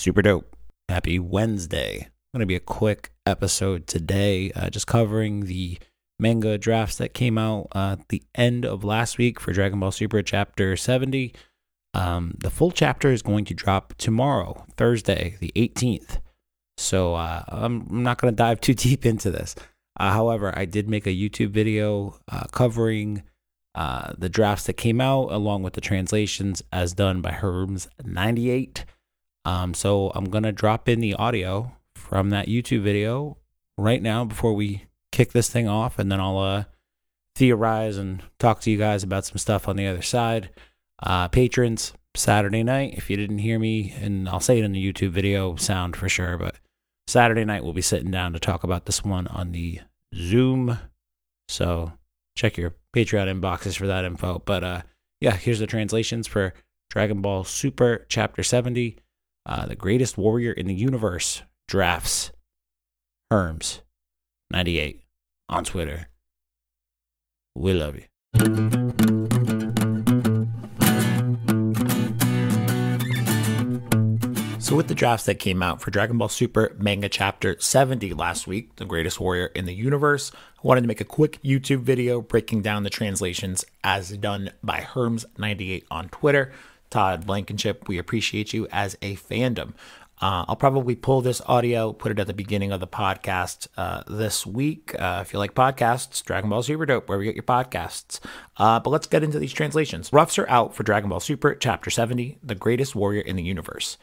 Super dope. Happy Wednesday. Going to be a quick episode today, uh, just covering the manga drafts that came out uh, at the end of last week for Dragon Ball Super Chapter 70. Um, the full chapter is going to drop tomorrow, Thursday, the 18th. So uh, I'm not going to dive too deep into this. Uh, however, I did make a YouTube video uh, covering uh, the drafts that came out along with the translations as done by Herms98. Um, so I'm going to drop in the audio from that YouTube video right now before we kick this thing off, and then I'll uh, theorize and talk to you guys about some stuff on the other side. Uh, patrons, Saturday night, if you didn't hear me, and I'll say it in the YouTube video sound for sure, but Saturday night we'll be sitting down to talk about this one on the Zoom. So check your Patreon inboxes for that info. But uh, yeah, here's the translations for Dragon Ball Super Chapter 70 uh, The Greatest Warrior in the Universe drafts Herms 98 on Twitter. We love you. So, with the drafts that came out for Dragon Ball Super Manga Chapter 70 last week, the greatest warrior in the universe, I wanted to make a quick YouTube video breaking down the translations as done by Herms98 on Twitter. Todd Blankenship, we appreciate you as a fandom. Uh, I'll probably pull this audio, put it at the beginning of the podcast uh, this week. Uh, if you like podcasts, Dragon Ball Super Dope, where we get your podcasts. Uh, but let's get into these translations. Roughs are out for Dragon Ball Super, Chapter 70, The Greatest Warrior in the Universe.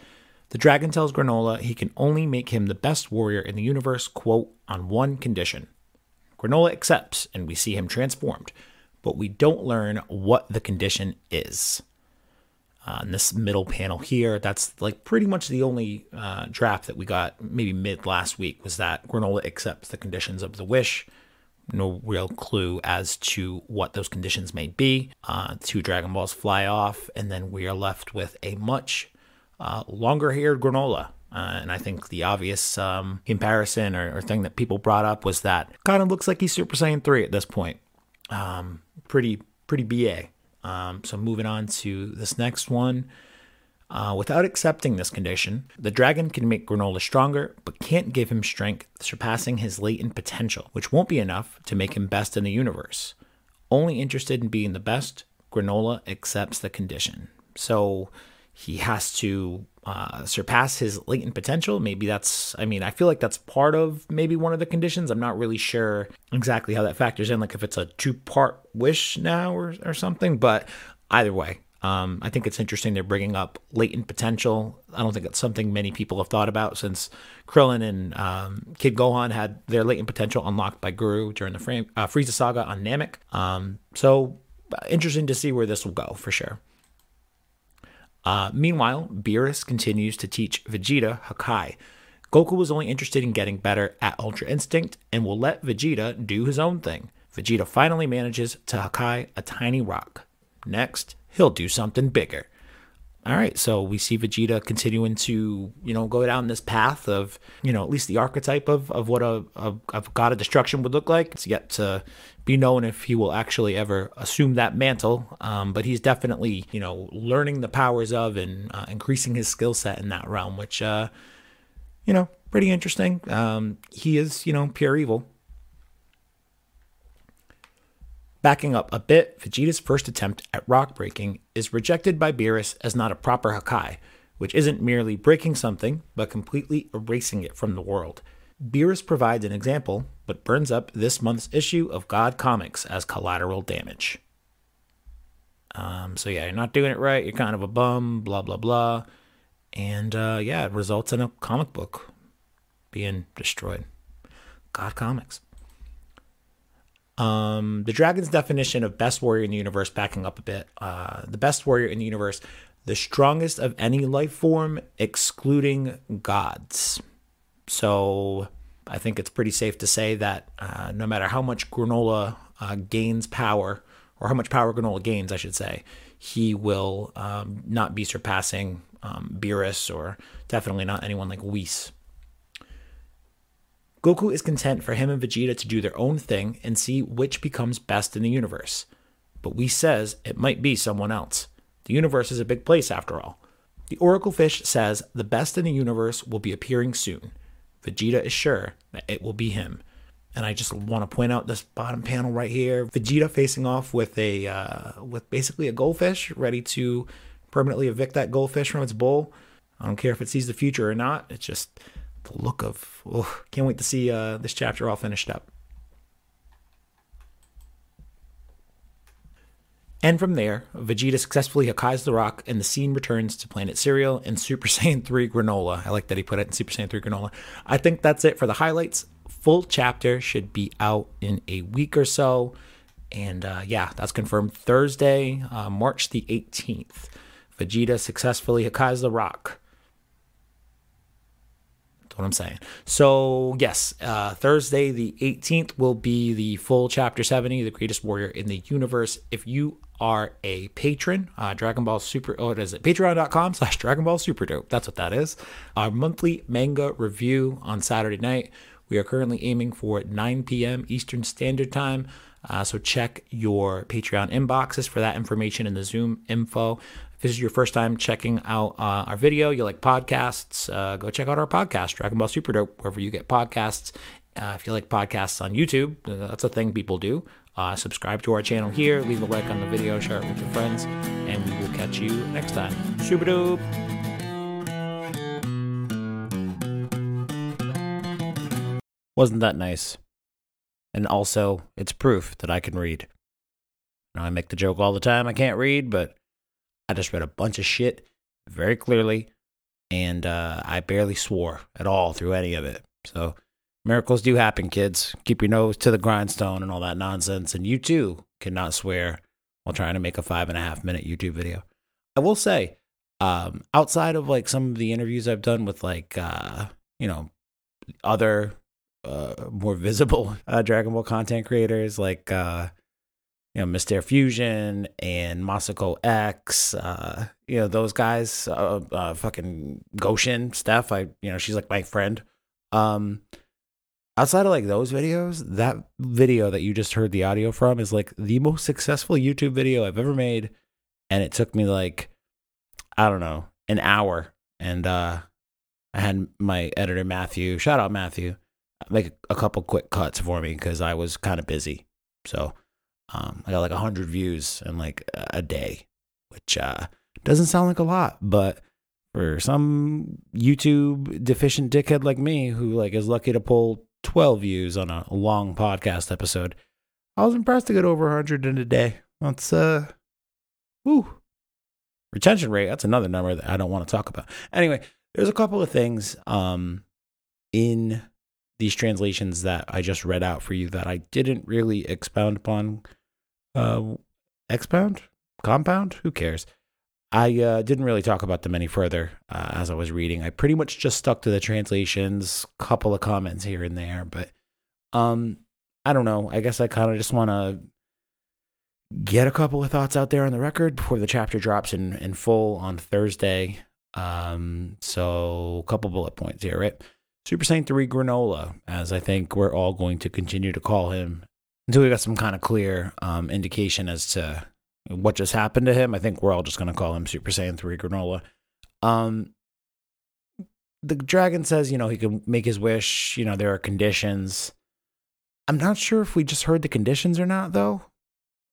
The dragon tells Granolah he can only make him the best warrior in the universe, quote, on one condition. Granolah accepts, and we see him transformed, but we don't learn what the condition is. Uh, this middle panel here, that's like pretty much the only uh, draft that we got maybe mid last week was that Granolah accepts the conditions of the wish. No real clue as to what those conditions may be. Uh, two Dragon Balls fly off, and then we are left with a much uh, longer haired Granolah. Uh, and I think the obvious um, comparison or, or, thing that people brought up was that kind of looks like he's Super Saiyan 3 at this point. Um, pretty, pretty BA. Um, so moving on to this next one. Uh, without accepting this condition, the dragon can make Granolah stronger, but can't give him strength, surpassing his latent potential, which won't be enough to make him best in the universe. Only interested in being the best, Granolah accepts the condition. So he has to uh, surpass his latent potential. Maybe that's, I mean, I feel like that's part of maybe one of the conditions. I'm not really sure exactly how that factors in, like if it's a two part wish now or, or something, but either way. Um, I think it's interesting they're bringing up latent potential. I don't think it's something many people have thought about since Krillin and um, Kid Gohan had their latent potential unlocked by Guru during the frame, uh, Frieza saga on Namek. Um, so interesting to see where this will go for sure. Uh, meanwhile, Beerus continues to teach Vegeta Hakai. Goku was only interested in getting better at Ultra Instinct and will let Vegeta do his own thing. Vegeta finally manages to Hakai a tiny rock. Next, he'll do something bigger. All right, so we see Vegeta continuing to, you know, go down this path of, you know, at least the archetype of, of what a, a, a god of destruction would look like. It's yet to be known if he will actually ever assume that mantle, um, but he's definitely, you know, learning the powers of and uh, increasing his skill set in that realm, which, uh, you know, pretty interesting. Um, he is, you know, pure evil. Backing up a bit, Vegeta's first attempt at rock breaking is rejected by Beerus as not a proper Hakai, which isn't merely breaking something, but completely erasing it from the world. Beerus provides an example, but burns up this month's issue of God Comics as collateral damage. Um, so yeah, you're not doing it right. You're kind of a bum. Blah blah blah, and uh, yeah, it results in a comic book being destroyed. God Comics. Um, the dragon's definition of best warrior in the universe, backing up a bit, uh, the best warrior in the universe, the strongest of any life form, excluding gods. So I think it's pretty safe to say that uh, no matter how much Granolah uh, gains power, or how much power Granolah gains, I should say, he will um, not be surpassing um, Beerus or definitely not anyone like Whis. Goku is content for him and Vegeta to do their own thing and see which becomes best in the universe. But Whis says it might be someone else. The universe is a big place after all. The Oracle Fish says the best in the universe will be appearing soon. Vegeta is sure that it will be him. And I just want to point out this bottom panel right here. Vegeta facing off with a uh, with basically a goldfish, ready to permanently evict that goldfish from its bowl. I don't care if it sees the future or not. It's just the look of. Oh, can't wait to see uh, this chapter all finished up. And from there, Vegeta successfully Hakai's the rock, and the scene returns to Planet Cereal and Super Saiyan 3 Granolah. I like that he put it in Super Saiyan 3 Granolah. I think that's it for the highlights. Full chapter should be out in a week or so. And uh, yeah, that's confirmed Thursday, uh, March the 18th. Vegeta successfully Hakai's the rock. What I'm saying. So, yes, uh, Thursday the 18th will be the full chapter 70, the greatest warrior in the universe. If you are a patron, uh, Dragon Ball Super, oh, what is it? Patreon.com slash Dragon Ball Super Dope. That's what that is. Our monthly manga review on Saturday night. We are currently aiming for 9 p.m. Eastern Standard Time. Uh, so check your Patreon inboxes for that information in the Zoom info. If this is your first time checking out uh, our video, you like podcasts, uh, go check out our podcast, Dragon Ball Super Dope, wherever you get podcasts. Uh, if you like podcasts on YouTube, uh, that's a thing people do. Uh, subscribe to our channel here, leave a like on the video, share it with your friends, and we will catch you next time. Super dope! Wasn't that nice? And also, it's proof that I can read. Now, I make the joke all the time I can't read, but I just read a bunch of shit very clearly, and uh, I barely swore at all through any of it. So, miracles do happen, kids. Keep your nose to the grindstone and all that nonsense. And you too cannot swear while trying to make a five and a half minute YouTube video. I will say, um, outside of like some of the interviews I've done with like, uh, you know, other uh, more visible uh, Dragon Ball content creators like uh, you know Mister Fusion and Masako X, uh, you know those guys, uh, uh, fucking Goshen Steph. I you know she's like my friend. Um, outside of like those videos, that video that you just heard the audio from is like the most successful YouTube video I've ever made, and it took me like I don't know an hour, and uh, I had my editor Matthew, shout out Matthew make a couple quick cuts for me because I was kind of busy. So um, I got like 100 views in like a day, which uh, doesn't sound like a lot, but for some YouTube deficient dickhead like me who like is lucky to pull 12 views on a long podcast episode, I was impressed to get over 100 in a day. That's uh, woo. Retention rate, that's another number that I don't want to talk about. Anyway, there's a couple of things um in these translations that I just read out for you that I didn't really expound upon. Uh, expound? Compound? Who cares? I uh, didn't really talk about them any further uh, as I was reading. I pretty much just stuck to the translations, couple of comments here and there, but um, I don't know. I guess I kind of just want to get a couple of thoughts out there on the record before the chapter drops in, in full on Thursday. Um, so a couple bullet points here, right? Super Saiyan 3 Granolah, as I think we're all going to continue to call him until we got some kind of clear um, indication as to what just happened to him. I think we're all just going to call him Super Saiyan 3 Granolah. Um, the dragon says, you know, he can make his wish. You know, there are conditions. I'm not sure if we just heard the conditions or not, though,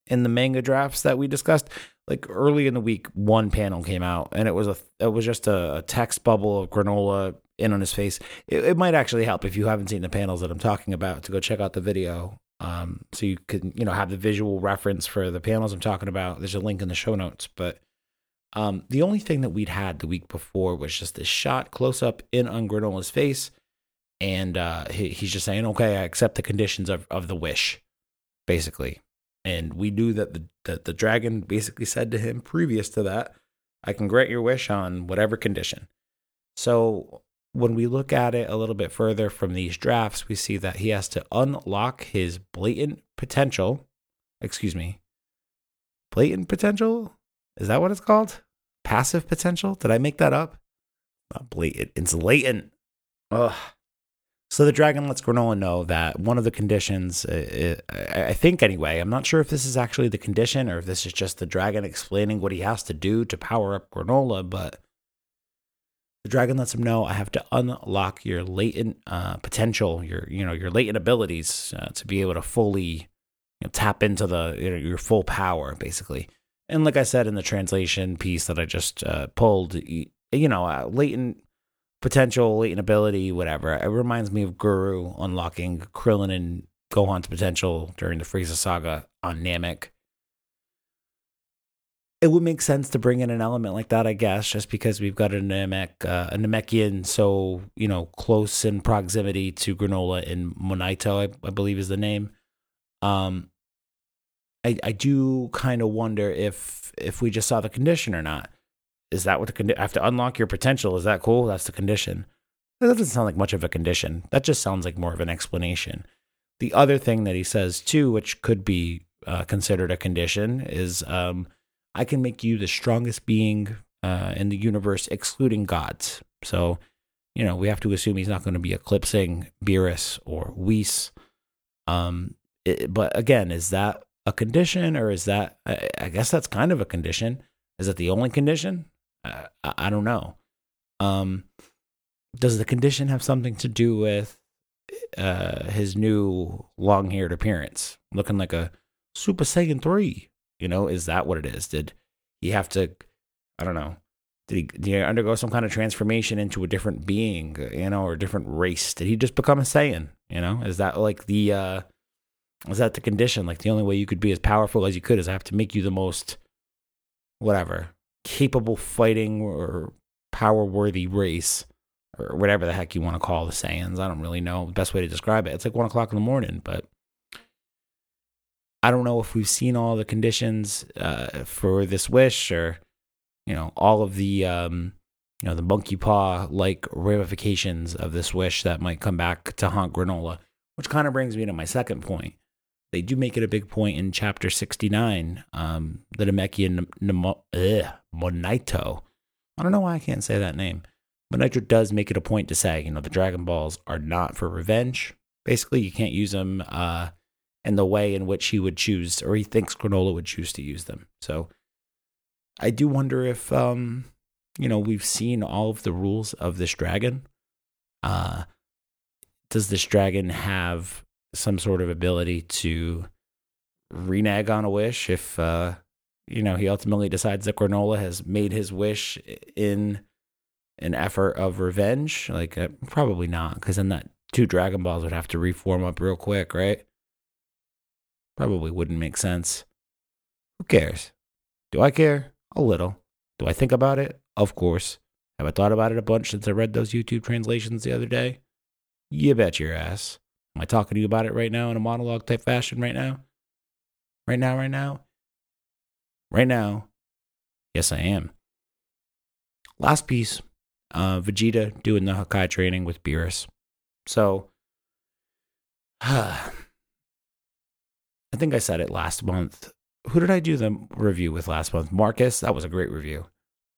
in the manga drafts that we discussed. Like early in the week, one panel came out, and it was a it was just a, text bubble of Granolah in on his face. It, it, might actually help if you haven't seen the panels that I'm talking about to go check out the video. Um, so you can, you know, have the visual reference for the panels I'm talking about. There's a link in the show notes. But um, the only thing that we'd had the week before was just this shot close up in on Granolah's face. And uh, he, he's just saying, okay, I accept the conditions of, of the wish, basically. And we knew that the, that the dragon basically said to him previous to that, I can grant your wish on whatever condition. So when we look at it a little bit further from these drafts, we see that he has to unlock his blatant potential. Excuse me. Blatant potential? Is that what it's called? Passive potential? Did I make that up? Not blatant. It's latent. Ugh. So the dragon lets Granolah know that one of the conditions, uh, uh, I think anyway, I'm not sure if this is actually the condition or if this is just the dragon explaining what he has to do to power up Granolah, but the dragon lets him know I have to unlock your latent uh, potential, your you know your latent abilities uh, to be able to fully you know, tap into the you know, your full power, basically. And like I said in the translation piece that I just uh, pulled, you know, uh, latent potential, latent ability, whatever. It reminds me of Guru unlocking Krillin and Gohan's potential during the Frieza saga on Namek it would make sense to bring in an element like that, I guess, just because we've got a Namek, uh, a Namekian so you know close in proximity to Granolah and Monaito, I, I believe is the name. Um, I I do kind of wonder if if we just saw the condition or not. Is that what the condition? Have to unlock your potential. Is that cool? That's the condition. That doesn't sound like much of a condition. That just sounds like more of an explanation. The other thing that he says too, which could be uh, considered a condition, is um, I can make you the strongest being uh, in the universe, excluding gods. So, you know, we have to assume he's not going to be eclipsing Beerus or Whis. Um, it, but again, is that a condition, or is that? I, I, guess that's kind of a condition. Is that the only condition? Uh, I, I, don't know. Um, does the condition have something to do with uh, his new long-haired appearance, looking like a Super Saiyan three? You know, is that what it is? Did he have to, I don't know, did he, did he undergo some kind of transformation into a different being, you know, or a different race? Did he just become a Saiyan? You know, is that like the, uh, is that the condition? Like the only way you could be as powerful as you could is I have to make you the most, whatever, capable fighting or power worthy race or whatever the heck you want to call the Saiyans. I don't really know the best way to describe it. It's like one o'clock in the morning, but I don't know if we've seen all the conditions uh, for this wish or, you know, all of the, um, you know, the monkey paw like ramifications of this wish that might come back to haunt Granolah, which kind of brings me to my second point. They do make it a big point in chapter 69, um, the Namekian Monaito. I don't know why I can't say that name. Monaito does make it a point to say, you know, the Dragon Balls are not for revenge. Basically, you can't use them uh, and the way in which he would choose, or he thinks Granolah would choose to use them. So I do wonder if, um, you know, we've seen all of the rules of this dragon. Uh, does this dragon have some sort of ability to renege on a wish if, uh, you know, he ultimately decides that Granolah has made his wish in an effort of revenge? Like, uh, probably not, because then that two Dragon Balls would have to reform up real quick, right? Probably wouldn't make sense. Who cares? Do I care? A little. Do I think about it? Of course. Have I thought about it a bunch since I read those YouTube translations the other day? You bet your ass. Am I talking to you about it right now in a monologue type fashion right now? Right now, right now? Right now. Yes, I am. Last piece uh, Vegeta doing the Hakai training with Beerus. So, I think I said it last month. Who did I do the review with last month? Marcus. That was a great review.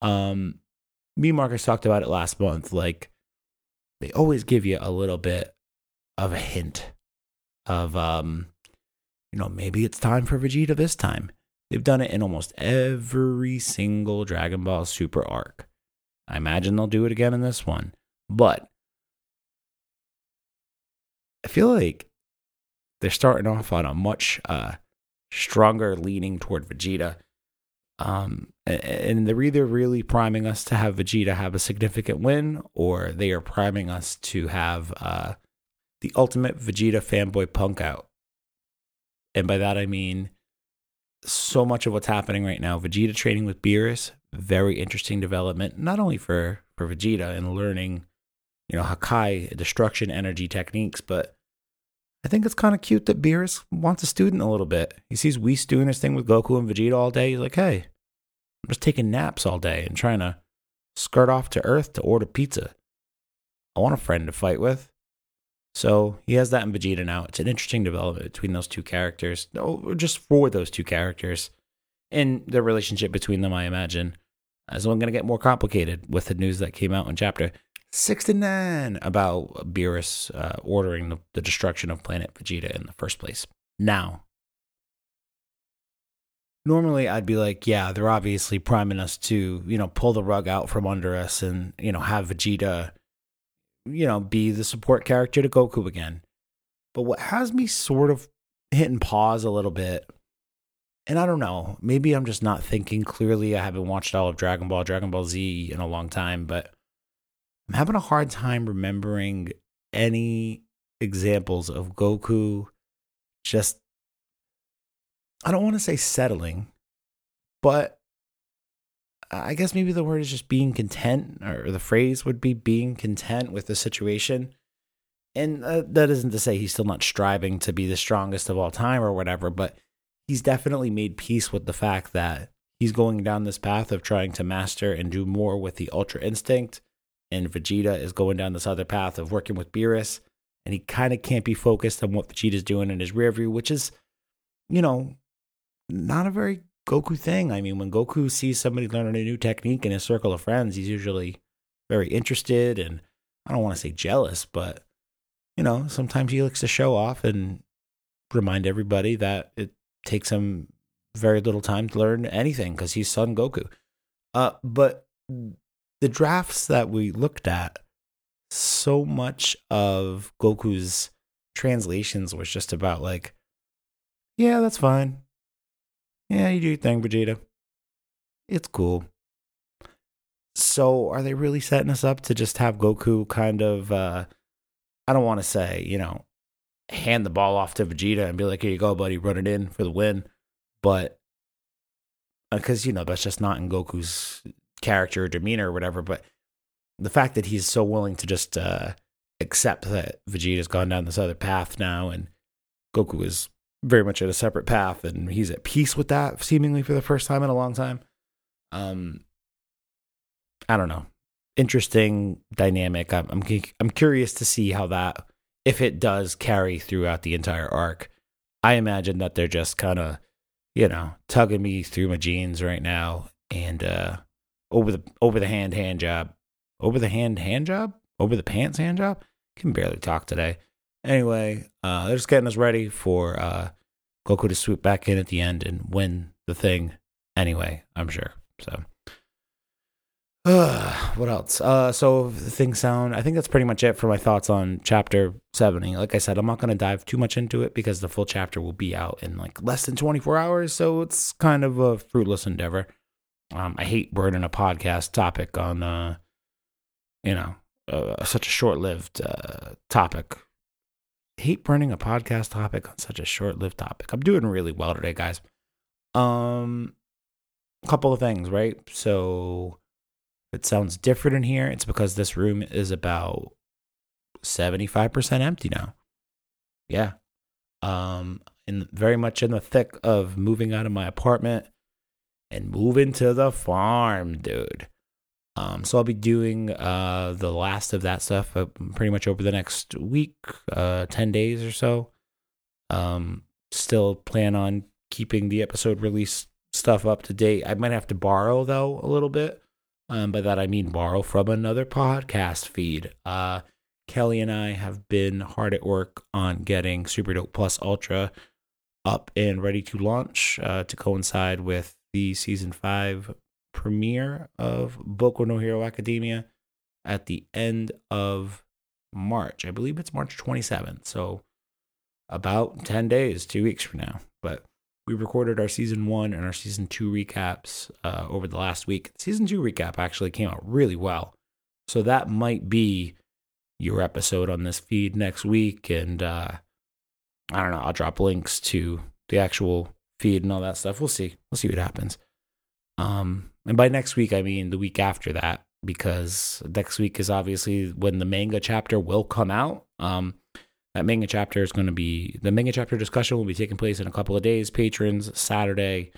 Um, me and Marcus talked about it last month. Like they always give you a little bit of a hint of, um, you know, maybe it's time for Vegeta this time. They've done it in almost every single Dragon Ball Super arc. I imagine they'll do it again in this one. But I feel like they're starting off on a much uh, stronger leaning toward Vegeta. Um, and they're either really priming us to have Vegeta have a significant win, or they are priming us to have uh, the ultimate Vegeta fanboy punk out. And by that I mean so much of what's happening right now. Vegeta training with Beerus, very interesting development, not only for for Vegeta and learning, you know, Hakai destruction energy techniques, but I think it's kind of cute that Beerus wants a student a little bit. He sees Whis doing his thing with Goku and Vegeta all day. He's like, hey, I'm just taking naps all day and trying to skirt off to Earth to order pizza. I want a friend to fight with. So he has that in Vegeta now. It's an interesting development between those two characters, just for those two characters, and the relationship between them. I imagine is only going to get more complicated with the news that came out in chapter 69 about Beerus uh, ordering the, the destruction of planet Vegeta in the first place. Now, normally I'd be like, yeah, they're obviously priming us to, you know, pull the rug out from under us and, you know, have Vegeta, you know, be the support character to Goku again. But what has me sort of hitting pause a little bit, and I don't know, maybe I'm just not thinking clearly. I haven't watched all of Dragon Ball, Dragon Ball Z in a long time, but I'm having a hard time remembering any examples of Goku just I don't want to say settling, but I guess maybe the word is just being content, or the phrase would be being content with the situation. And uh, that isn't to say he's still not striving to be the strongest of all time or whatever, but he's definitely made peace with the fact that he's going down this path of trying to master and do more with the Ultra Instinct. And Vegeta is going down this other path of working with Beerus. And he kind of can't be focused on what Vegeta's doing in his rear view, which is, you know, not a very Goku thing. I mean, when Goku sees somebody learning a new technique in his circle of friends, he's usually very interested and I don't want to say jealous, but you know, sometimes he likes to show off and remind everybody that it takes him very little time to learn anything because he's Son Goku. Uh, but the drafts that we looked at, so much of Goku's translations was just about like, yeah, that's fine. Yeah, you do your thing, Vegeta. It's cool. So, are they really setting us up to just have Goku kind of, uh, I don't want to say, you know, hand the ball off to Vegeta and be like, here you go, buddy, run it in for the win. But, because, uh, you know, that's just not in Goku's character or demeanor or whatever. But the fact that he's so willing to just uh, accept that Vegeta's gone down this other path now and Goku is very much at a separate path and he's at peace with that seemingly for the first time in a long time um i don't know interesting dynamic i'm i'm, I'm curious to see how that if it does carry throughout the entire arc i imagine that they're just kind of you know tugging me through my jeans right now and uh over the over the hand hand job over the hand hand job over the pants hand job can barely talk today Anyway, uh, they're just getting us ready for uh, Goku to swoop back in at the end and win the thing. Anyway, I'm sure. So, uh, what else? Uh, so things sound. I think that's pretty much it for my thoughts on chapter seventy. Like I said, I'm not going to dive too much into it because the full chapter will be out in like less than 24 hours. So it's kind of a fruitless endeavor. Um, I hate burning a podcast topic on, uh, you know, uh, such a short-lived uh, topic hate burning a podcast topic on such a short-lived topic. I'm doing really well today, guys. Um, a couple of things, right? So, it sounds different in here. It's because this room is about 75% empty now. Yeah. Um, in very much in the thick of moving out of my apartment and moving to the farm, dude. Um, so I'll be doing uh, the last of that stuff uh, pretty much over the next week, uh, 10 days or so. Um, still plan on keeping the episode release stuff up to date. I might have to borrow, though, a little bit. Um, by that I mean borrow from another podcast feed. Uh, Kelly and I have been hard at work on getting Super Dope Plus Ultra up and ready to launch uh, to coincide with the season five premiere of Boku no Hero Academia at the end of March. I believe it's March 27th. So about 10 days, two weeks from now. But we recorded our season one and our season two recaps uh, over the last week. Season two recap actually came out really well. So that might be your episode on this feed next week. And uh, I don't know, I'll drop links to the actual feed and all that stuff. We'll see. We'll see what happens. Um, and by next week, I mean the week after that, because next week is obviously when the manga chapter will come out. Um, that manga chapter is going to be the manga chapter discussion will be taking place in a couple of days. Patrons Saturday,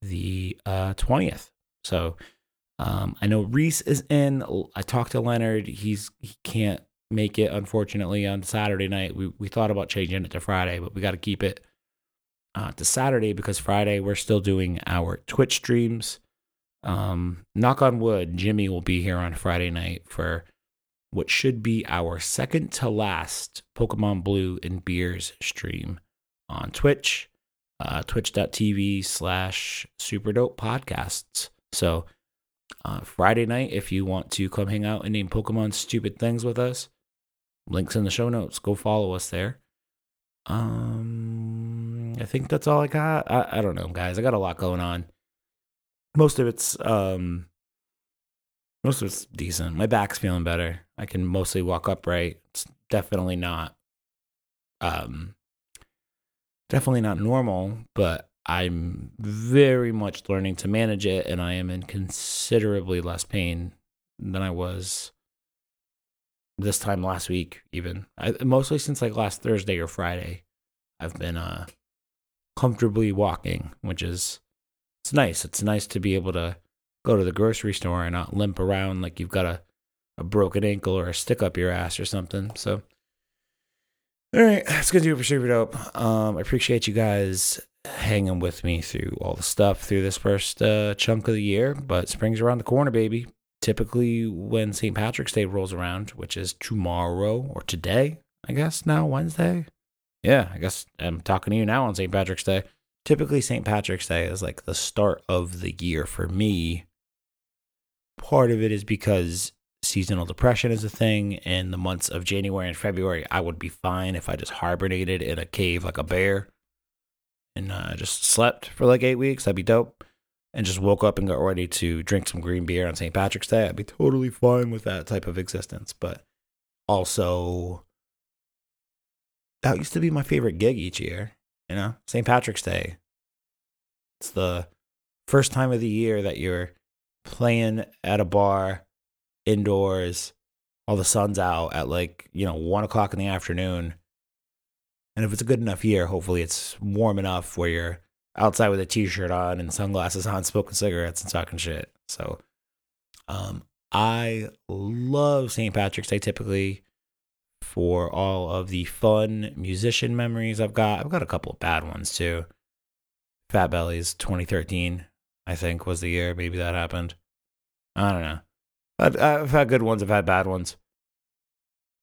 the uh, twentieth. so um, I know Reese is in. I talked to Leonard. He's he can't make it unfortunately on Saturday night. We we thought about changing it to Friday, but we got to keep it uh, to Saturday because Friday we're still doing our Twitch streams. Um, knock on wood, Jimmy will be here on Friday night for what should be our second to last Pokemon Blue and Beers stream on Twitch. uh, twitch.tv slash superdope podcasts. So uh, Friday night, if you want to come hang out and name Pokemon stupid things with us, links in the show notes. Go follow us there. Um, I think that's all I got. I, I don't know, guys. I got a lot going on. Most of it's um, most of it's decent. My back's feeling better. I can mostly walk upright. It's definitely not um definitely not normal, but I'm very much learning to manage it and I am in considerably less pain than I was this time last week even. I, mostly since like last Thursday or Friday. I've been uh comfortably walking, which is it's nice. It's nice to be able to go to the grocery store and not limp around like you've got a a broken ankle or a stick up your ass or something. So all right, that's gonna do it for Super Dope. Um, I appreciate you guys hanging with me through all the stuff through this first uh, chunk of the year. But spring's around the corner, baby. Typically, when St. Patrick's Day rolls around, which is tomorrow or today, I guess now Wednesday. Yeah, I guess I'm talking to you now on St. Patrick's Day. Typically, St. Patrick's Day is like the start of the year for me. Part of it is because seasonal depression is a thing. In the months of January and February, I would be fine if I just hibernated in a cave like a bear and uh, just slept for like eight weeks. That'd be dope. And just woke up and got ready to drink some green beer on St. Patrick's Day. I'd be totally fine with that type of existence. But also, that used to be my favorite gig each year. You know, St. Patrick's Day. It's the first time of the year that you're playing at a bar indoors, all the sun's out at like, you know, one o'clock in the afternoon. And if it's a good enough year, hopefully it's warm enough where you're outside with a t shirt on and sunglasses on, smoking cigarettes and talking shit. So um I love St. Patrick's Day typically for all of the fun musician memories I've got. I've got a couple of bad ones too. Fat Bellies 2013, I think, was the year maybe that happened. I don't know. I've, I've had good ones. I've had bad ones.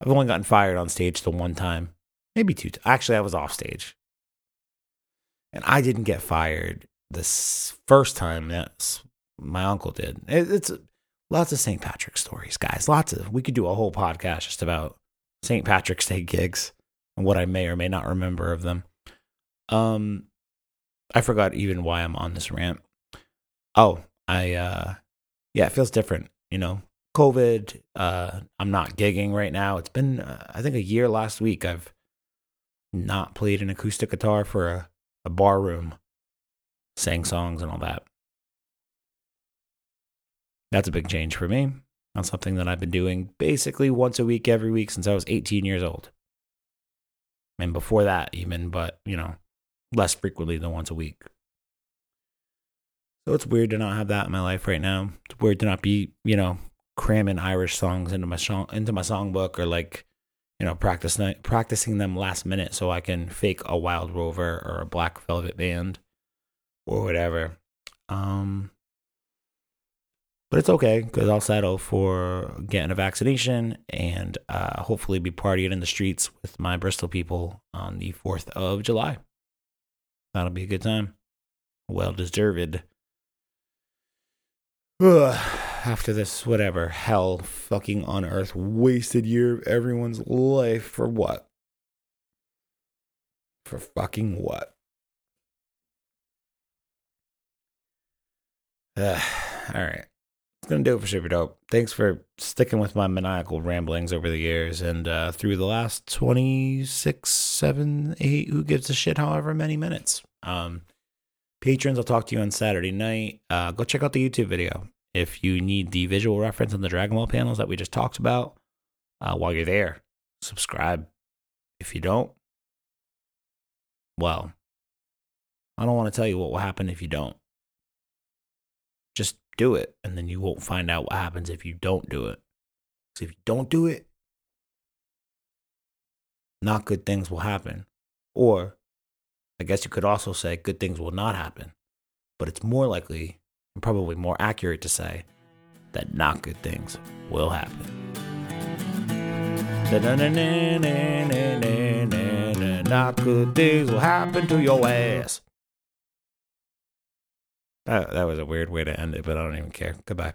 I've only gotten fired on stage the one time, maybe two. T- Actually, I was off stage, and I didn't get fired this first time. That's my uncle did. It, it's lots of St. Patrick's stories, guys. Lots of. We could do a whole podcast just about St. Patrick's Day gigs and what I may or may not remember of them. Um, I forgot even why I'm on this rant. Oh, I uh, yeah, it feels different you know, COVID. Uh, I'm not gigging right now. It's been, uh, I think, a year last week. I've not played an acoustic guitar for a, a bar room, sang songs and all that. That's a big change for me. That's something that I've been doing basically once a week, every week since I was 18 years old. And before that, even, but, you know, less frequently than once a week. So it's weird to not have that in my life right now. It's weird to not be, you know, cramming Irish songs into my song into my songbook or like, you know, practice practicing them last minute so I can fake a Wild Rover or a Black Velvet Band or whatever. Um, but it's okay because I'll settle for getting a vaccination and uh, hopefully be partying in the streets with my Bristol people on the 4th of July. That'll be a good time. Well deserved. after this, whatever, hell fucking on earth, wasted year of everyone's life for what? For fucking what? Ugh, all right. It's going to do it for Super Dope. Thanks for sticking with my maniacal ramblings over the years and uh, through the last 26, 7, 8, who gives a shit, however many minutes. Um, Patrons, I'll talk to you on Saturday night. Uh, go check out the YouTube video. If you need the visual reference on the Dragon Ball panels that we just talked about, uh, while you're there, subscribe. If you don't, well, I don't want to tell you what will happen if you don't. Just do it, and then you won't find out what happens if you don't do it. Because if you don't do it, not good things will happen. Or I guess you could also say good things will not happen, but it's more likely probably more accurate to say that not good things will happen. Not good things will happen to your ass. That, that was a weird way to end it, but I don't even care. Goodbye.